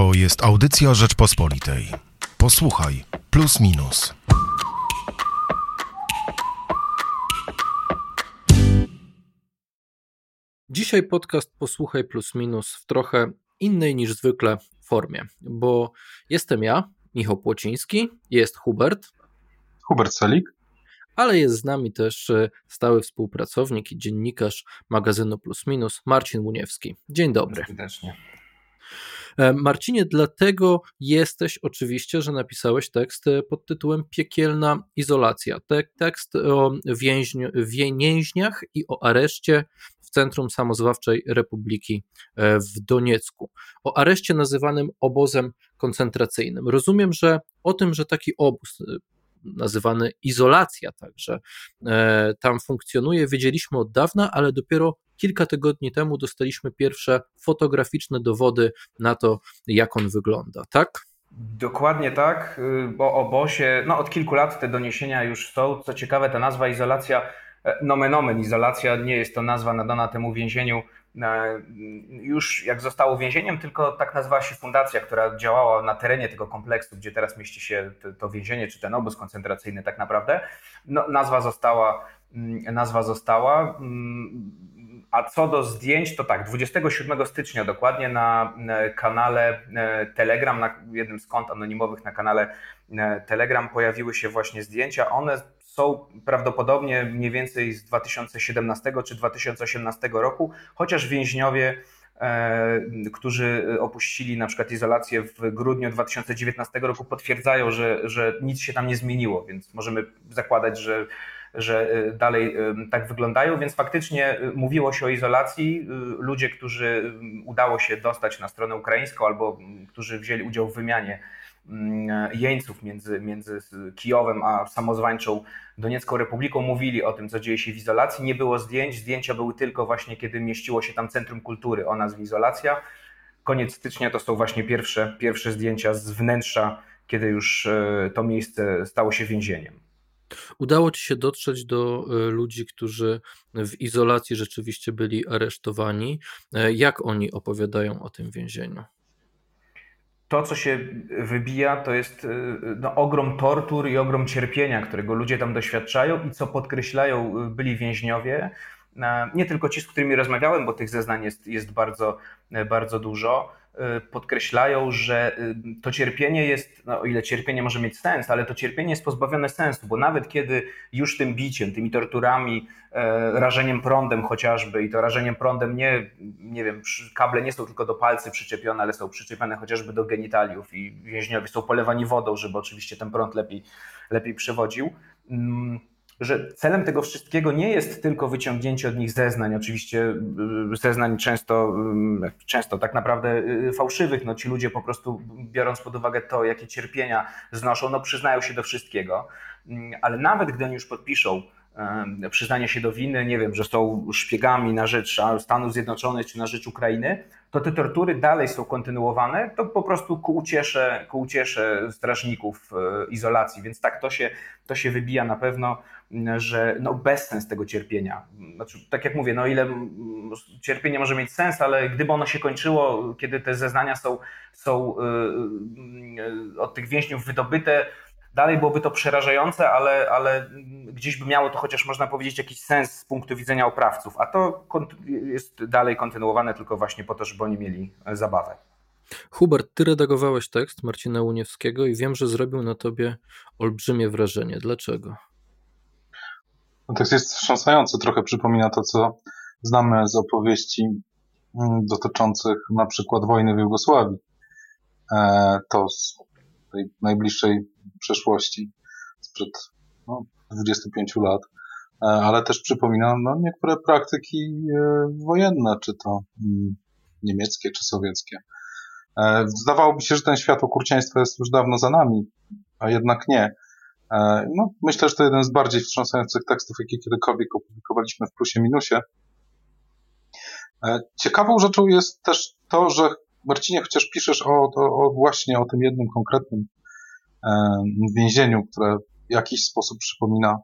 To jest audycja Rzeczpospolitej. Posłuchaj, plus minus. Dzisiaj podcast Posłuchaj plus minus w trochę innej niż zwykle formie, bo jestem ja, Michał Płociński, jest Hubert. Hubert Selik. Ale jest z nami też e, stały współpracownik i dziennikarz magazynu Plus Minus, Marcin Muniewski. Dzień dobry. Serdecznie. E, Marcinie, dlatego jesteś oczywiście, że napisałeś tekst e, pod tytułem Piekielna izolacja. Te, tekst o więźniu, więźniach i o areszcie w Centrum Samozwawczej Republiki e, w Doniecku. O areszcie nazywanym obozem koncentracyjnym. Rozumiem, że o tym, że taki obóz nazywany izolacja także tam funkcjonuje, wiedzieliśmy od dawna, ale dopiero kilka tygodni temu dostaliśmy pierwsze fotograficzne dowody na to, jak on wygląda, tak? Dokładnie tak, y, bo o obozie, no od kilku lat te doniesienia już są. Co ciekawe, ta nazwa izolacja, e, nomen omen izolacja, nie jest to nazwa nadana temu więzieniu e, już jak zostało więzieniem, tylko tak nazywała się fundacja, która działała na terenie tego kompleksu, gdzie teraz mieści się to, to więzienie, czy ten obóz koncentracyjny tak naprawdę. No, nazwa została, mm, nazwa została mm, a co do zdjęć, to tak, 27 stycznia dokładnie na kanale e, Telegram, na jednym z kont anonimowych na kanale e, Telegram pojawiły się właśnie zdjęcia. One są prawdopodobnie mniej więcej z 2017 czy 2018 roku, chociaż więźniowie, e, którzy opuścili na przykład izolację w grudniu 2019 roku, potwierdzają, że, że nic się tam nie zmieniło, więc możemy zakładać, że że y, dalej y, tak wyglądają, więc faktycznie y, mówiło się o izolacji. Ludzie, którzy udało się dostać na stronę ukraińską albo którzy wzięli udział w wymianie jeńców między, między Kijowem a samozwańczą Doniecką Republiką mówili o tym, co dzieje się w izolacji. Nie było zdjęć, zdjęcia były tylko właśnie, kiedy mieściło się tam Centrum Kultury o nazwie Izolacja. Koniec stycznia to są właśnie pierwsze, pierwsze zdjęcia z wnętrza, kiedy już to miejsce stało się więzieniem. Udało ci się dotrzeć do e, ludzi, którzy w izolacji rzeczywiście byli aresztowani. E, jak oni opowiadają o tym więzieniu? To, co się wybija, to jest e, no, ogrom tortur i ogrom cierpienia, którego ludzie tam doświadczają i co podkreślają byli więźniowie. Nie tylko ci, z którymi rozmawiałem, bo tych zeznań jest, jest bardzo, bardzo dużo podkreślają, że y, to cierpienie jest, no, o ile cierpienie może mieć sens, ale to cierpienie jest pozbawione sensu, bo nawet kiedy już tym biciem, tymi torturami, e, rażeniem prądem chociażby, i to rażeniem prądem nie, nie wiem, kable nie są tylko do palcy przyczepione, ale są przyczepione chociażby do genitaliów i więźniowie są polewani wodą, żeby oczywiście ten prąd lepiej, lepiej przewodził. Że celem tego wszystkiego nie jest tylko wyciągnięcie od nich zeznań, oczywiście y, zeznań często, y, często tak naprawdę y, fałszywych. No, ci ludzie po prostu, biorąc pod uwagę to, jakie cierpienia znoszą, no, przyznają się do wszystkiego. Mm, ale nawet gdy oni już podpiszą przyznanie się do winy, nie wiem, że są szpiegami na rzecz Stanów Zjednoczonych czy na rzecz Ukrainy, to te tortury dalej są kontynuowane, to po prostu ku uciesze, ku uciesze strażników e, izolacji, więc tak to się, to się wybija na pewno, że no bezsens tego cierpienia. Znaczy, tak jak mówię, no ile cierpienie może mieć sens, ale gdyby ono się kończyło, kiedy te zeznania są, są e, e, od tych więźniów wydobyte, Dalej byłoby to przerażające, ale, ale gdzieś by miało to chociaż można powiedzieć jakiś sens z punktu widzenia oprawców, a to jest dalej kontynuowane tylko właśnie po to, żeby oni mieli zabawę. Hubert, ty redagowałeś tekst Marcina Uniewskiego i wiem, że zrobił na tobie olbrzymie wrażenie. Dlaczego? No, tekst jest wstrząsający, trochę przypomina to, co znamy z opowieści mm, dotyczących na przykład wojny w Jugosławii. E, to tej najbliższej przeszłości, sprzed no, 25 lat, e, ale też przypomina no, niektóre praktyki e, wojenne, czy to mm, niemieckie, czy sowieckie. E, zdawałoby się, że ten świat okrucieństwa jest już dawno za nami, a jednak nie. No, myślę, że to jeden z bardziej wstrząsających tekstów, jakie kiedykolwiek opublikowaliśmy w Plusie Minusie. Ciekawą rzeczą jest też to, że Marcinie, chociaż piszesz o, o, właśnie o tym jednym konkretnym więzieniu, które w jakiś sposób przypomina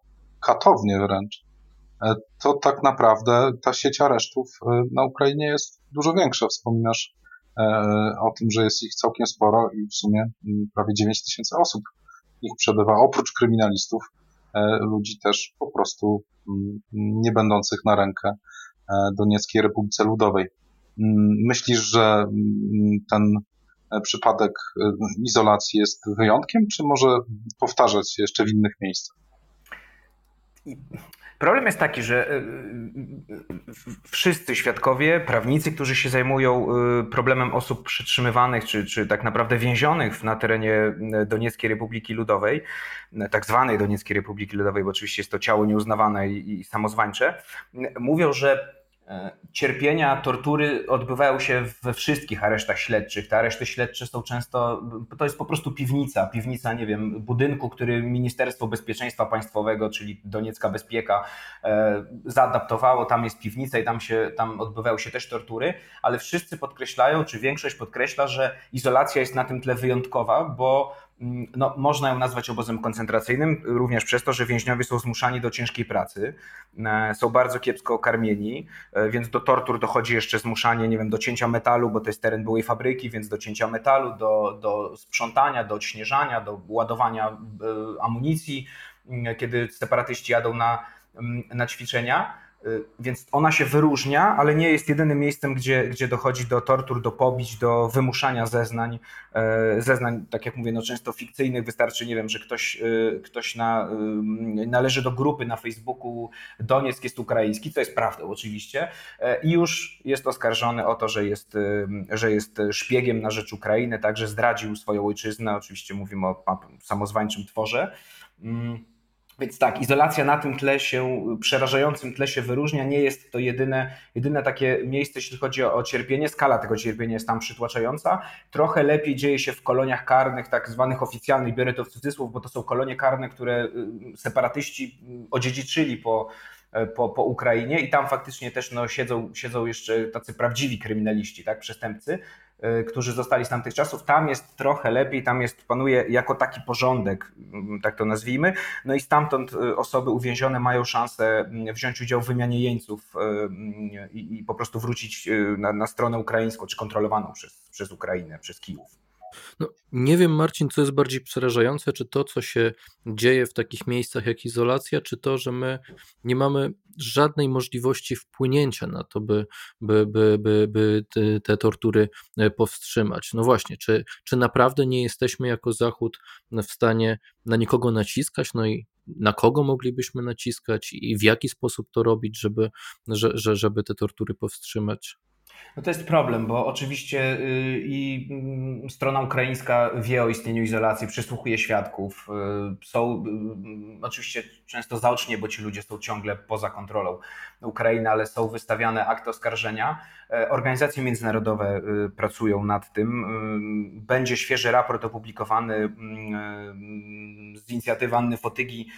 katownię wręcz, e, to tak naprawdę ta sieć aresztów e, na Ukrainie jest dużo większa. Wspominasz o tym, że jest ich całkiem sporo i w sumie mm, prawie 9 tysięcy osób ich przebywa, oprócz kryminalistów, ludzi też po prostu mm, nie będących na rękę Donieckiej Republice Ludowej. Myślisz, że ten przypadek izolacji jest wyjątkiem, czy może powtarzać się jeszcze w innych miejscach? Problem jest taki, że y, wszyscy świadkowie, prawnicy, którzy się zajmują problemem osób przytrzymywanych, czy, czy tak naprawdę więzionych na terenie Donieckiej Republiki Ludowej, tak zwanej Donieckiej Republiki Ludowej, bo oczywiście jest to ciało nieuznawane i, i samozwańcze, mówią, że E, cierpienia, tortury odbywają się we wszystkich aresztach śledczych. Te areszty śledcze są często, to jest po prostu piwnica, piwnica, nie wiem, budynku, który Ministerstwo Bezpieczeństwa Państwowego, czyli Doniecka Bezpieka, e, zaadaptowało. Tam jest piwnica i tam, się, tam odbywają się też tortury, ale wszyscy podkreślają, czy większość podkreśla, że izolacja jest na tym tle wyjątkowa, bo no, można ją nazwać obozem koncentracyjnym, również przez to, że więźniowie są zmuszani do ciężkiej pracy, e, są bardzo kiepsko karmieni, e, więc do tortur dochodzi jeszcze zmuszanie, nie wiem, do cięcia metalu, bo to jest teren byłej fabryki, więc do cięcia metalu, do, do sprzątania, do odśnieżania, do ładowania e, amunicji, mm, kiedy separatyści jadą na, mm, na ćwiczenia. Y, więc ona się wyróżnia, ale nie jest jedynym miejscem, gdzie, gdzie dochodzi do tortur, do pobić, do wymuszania zeznań. E, zeznań, tak jak mówię, no często fikcyjnych. Wystarczy, nie wiem, że ktoś, y, ktoś na, y, należy do grupy na Facebooku Donieck jest ukraiński, co jest prawdą oczywiście, i już jest oskarżony o to, że jest, że jest szpiegiem na rzecz Ukrainy, także zdradził swoją ojczyznę. Oczywiście mówimy o samozwańczym tworze. Więc tak, izolacja na tym tle się, przerażającym tle się wyróżnia. Nie jest to jedyne, jedyne takie miejsce, jeśli chodzi o, o cierpienie. Skala tego cierpienia jest tam przytłaczająca. Trochę lepiej dzieje się w koloniach karnych, tak zwanych oficjalnych, biorę to w cudzysłów, bo to są kolonie karne, które y, separatyści y, odziedziczyli po, y, po, po Ukrainie i tam faktycznie też no, siedzą, siedzą jeszcze tacy prawdziwi kryminaliści, tak, przestępcy. E, którzy zostali z tamtych czasów. Tam jest trochę lepiej, tam jest, panuje jako taki porządek, mm, tak to nazwijmy. No i stamtąd e, osoby uwięzione mają szansę mm, wziąć udział w wymianie jeńców e, mm, i, i po prostu wrócić na, na stronę ukraińską, czy kontrolowaną przez, przez Ukrainę, przez Kijów. No, nie wiem, Marcin, co jest bardziej przerażające, czy to, co się dzieje w takich miejscach jak izolacja, czy to, że my nie mamy żadnej możliwości wpłynięcia na to, by, by, by, by, by te tortury e, powstrzymać. No właśnie, czy, czy naprawdę nie jesteśmy jako Zachód w stanie na nikogo naciskać, no i na kogo moglibyśmy naciskać i w jaki sposób to robić, żeby, że, żeby te tortury powstrzymać? No to jest problem, bo oczywiście y, i mm, strona ukraińska wie o istnieniu izolacji, przysłuchuje świadków. Y, są y, oczywiście często zaocznie, bo ci ludzie są ciągle poza kontrolą Ukrainy, ale są wystawiane akty oskarżenia. E, organizacje międzynarodowe pracują nad tym. Będzie świeży raport opublikowany mm, z inicjatywy Anny Fotygi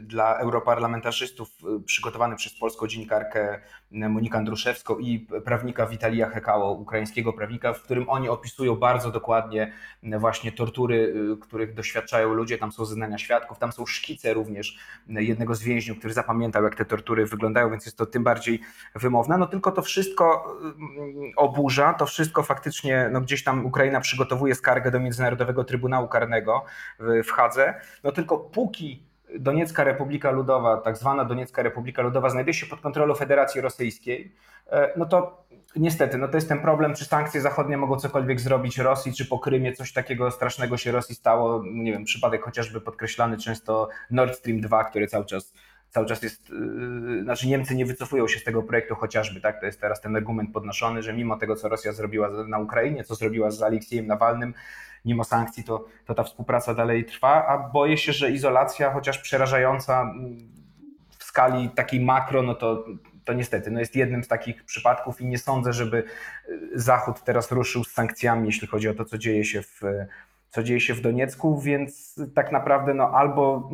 dla europarlamentarzystów, przygotowany przez polską dziennikarkę Monikę Andruszewską i prawnika Witalia Hekało, ukraińskiego prawnika, w którym oni opisują bardzo dokładnie właśnie tortury, y, których doświadczają ludzie. Tam są zeznania świadków, tam są szkice również jednego z więźniów, który zapamiętał, jak te tortury wyglądają, więc jest to tym bardziej wymowne. No tylko to wszystko oburza, to wszystko faktycznie, no gdzieś tam Ukraina przygotowuje skargę do Międzynarodowego Trybunału Karnego w Hadze. No tylko póki Doniecka Republika Ludowa, tak zwana Doniecka Republika Ludowa, znajduje się pod kontrolą Federacji Rosyjskiej, e, no to niestety, no to jest ten problem, czy sankcje zachodnie mogą cokolwiek zrobić Rosji, czy po Krymie coś takiego strasznego się Rosji stało. Nie wiem, przypadek chociażby podkreślany często Nord Stream 2, który cały czas cały czas jest, yy, znaczy Niemcy nie wycofują się z tego projektu chociażby, tak, to jest teraz ten argument podnoszony, że mimo tego, co Rosja zrobiła na Ukrainie, co zrobiła z Aleksiejem Nawalnym, mimo sankcji, to, to ta współpraca dalej trwa, a boję się, że izolacja, chociaż przerażająca w skali takiej makro, no to, to niestety no jest jednym z takich przypadków i nie sądzę, żeby y, Zachód teraz ruszył z sankcjami, jeśli chodzi o to, co dzieje się w, co dzieje się w Doniecku, więc tak naprawdę no albo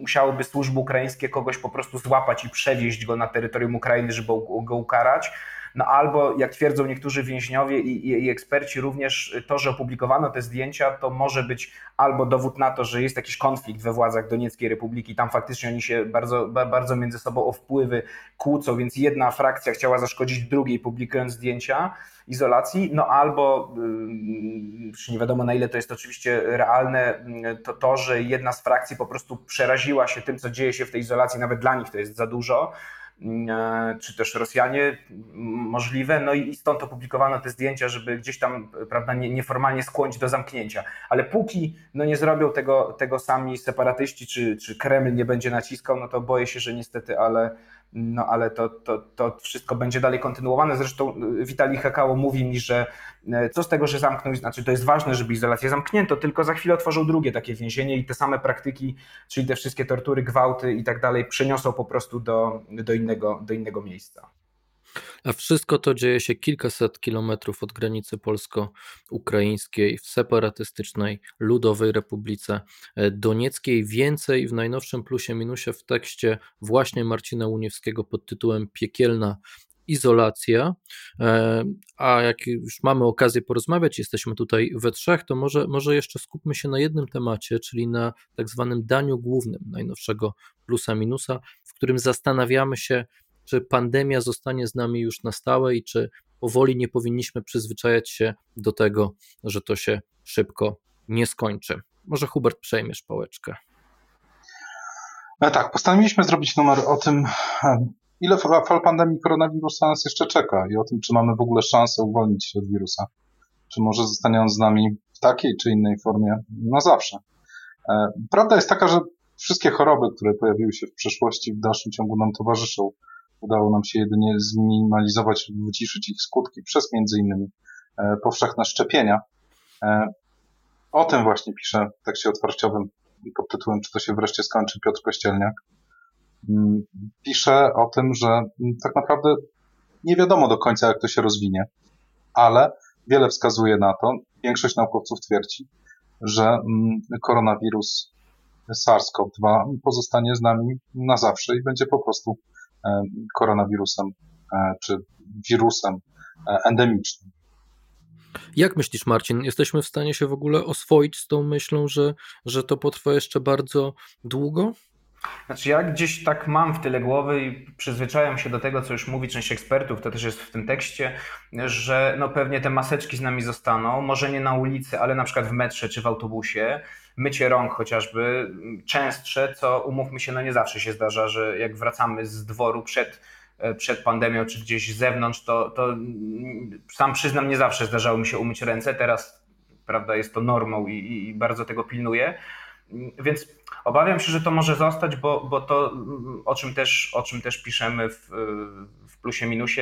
musiałyby służby ukraińskie kogoś po prostu złapać i przewieźć go na terytorium Ukrainy, żeby go ukarać, no albo jak twierdzą niektórzy więźniowie i, i, i eksperci również, to, że opublikowano te zdjęcia, to może być albo dowód na to, że jest jakiś konflikt we władzach Donieckiej Republiki, tam faktycznie oni się bardzo, bardzo między sobą o wpływy kłócą, więc jedna frakcja chciała zaszkodzić drugiej, publikując zdjęcia izolacji, no albo, nie wiadomo na ile to jest oczywiście realne, to to, że jedna z frakcji po prostu przeraziła się tym, co dzieje się w tej izolacji, nawet dla nich to jest za dużo, czy też Rosjanie możliwe, no i stąd opublikowano te zdjęcia, żeby gdzieś tam prawda, nieformalnie skłonić do zamknięcia. Ale póki no, nie zrobią tego, tego sami separatyści, czy, czy Kreml nie będzie naciskał, no to boję się, że niestety, ale no ale to, to, to wszystko będzie dalej kontynuowane. Zresztą y, Witalij Hekało mówi mi, że y, co z tego, że zamknął, znaczy to jest ważne, żeby izolację zamknięto, tylko za chwilę otworzą drugie takie więzienie i te same praktyki, czyli te wszystkie tortury, gwałty i tak dalej przeniosą po prostu do, do, innego, do innego miejsca. A wszystko to dzieje się kilkaset kilometrów od granicy polsko-ukraińskiej w separatystycznej Ludowej Republice Donieckiej. Więcej w najnowszym plusie minusie w tekście właśnie Marcina Uniewskiego pod tytułem Piekielna izolacja. E, a jak już mamy okazję porozmawiać, jesteśmy tutaj we trzech, to może, może jeszcze skupmy się na jednym temacie, czyli na tak zwanym daniu głównym najnowszego plusa minusa, w którym zastanawiamy się, czy pandemia zostanie z nami już na stałe i czy powoli nie powinniśmy przyzwyczajać się do tego, że to się szybko nie skończy. Może Hubert przejmiesz pałeczkę. No tak, postanowiliśmy zrobić numer o tym, ile fal pandemii koronawirusa nas jeszcze czeka i o tym, czy mamy w ogóle szansę uwolnić się od wirusa. Czy może zostanie on z nami w takiej czy innej formie na zawsze. E, prawda jest taka, że wszystkie choroby, które pojawiły się w przeszłości, w dalszym ciągu nam towarzyszą. Udało nam się jedynie zminimalizować lub wyciszyć ich skutki przez innymi e, powszechne szczepienia. E, o tym właśnie pisze w tekście otwarciowym pod tytułem Czy to się wreszcie skończy Piotr Kościelniak. Mm, pisze o tym, że mm, tak naprawdę nie wiadomo do końca, jak to się rozwinie, ale wiele wskazuje na to, większość naukowców twierdzi, że mm, koronawirus SARS-CoV-2 pozostanie z nami na zawsze i będzie po prostu E, koronawirusem e, czy wirusem e, endemicznym. Jak myślisz, Marcin, jesteśmy w stanie się w ogóle oswoić z tą myślą, że, że to potrwa jeszcze bardzo długo? Znaczy ja gdzieś tak mam w tyle głowy i przyzwyczajam się do tego, co już mówi część ekspertów, to też jest w tym tekście, że no pewnie te maseczki z nami zostaną, może nie na ulicy, ale na przykład w metrze czy w autobusie, mycie rąk chociażby częstsze, co umówmy się, no nie zawsze się zdarza, że jak wracamy z dworu przed, przed pandemią czy gdzieś z zewnątrz, to, to sam przyznam, nie zawsze zdarzało mi się umyć ręce, teraz prawda, jest to normą i, i bardzo tego pilnuję. Więc obawiam się, że to może zostać, bo, bo to, o czym też, o czym też piszemy w, w plusie minusie,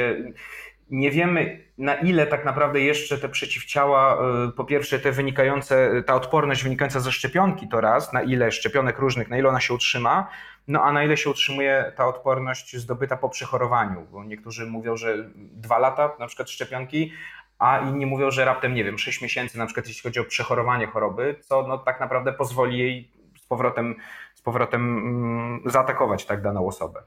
nie wiemy na ile tak naprawdę jeszcze te przeciwciała, y, po pierwsze te wynikające, ta odporność wynikająca ze szczepionki to raz, na ile szczepionek różnych, na ile ona się utrzyma, no a na ile się utrzymuje ta odporność zdobyta po przechorowaniu, bo niektórzy mówią, że dwa lata na przykład szczepionki, a inni mówią, że raptem, nie wiem, 6 miesięcy na przykład jeśli chodzi o przechorowanie choroby, co no tak naprawdę pozwoli jej z powrotem, z powrotem mm, zaatakować tak daną osobę.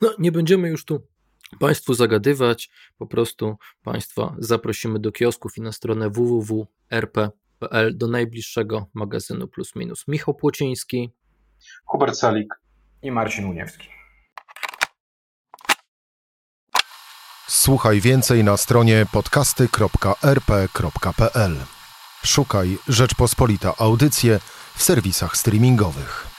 No nie będziemy już tu Państwu zagadywać, po prostu Państwa zaprosimy do kiosków i na stronę www.rp.pl do najbliższego magazynu Plus Minus. Michał Płociński, Hubert Salik i Marcin Uniewski. Słuchaj więcej na stronie podcasty.rp.pl. Szukaj Rzeczpospolita Audycje w serwisach streamingowych.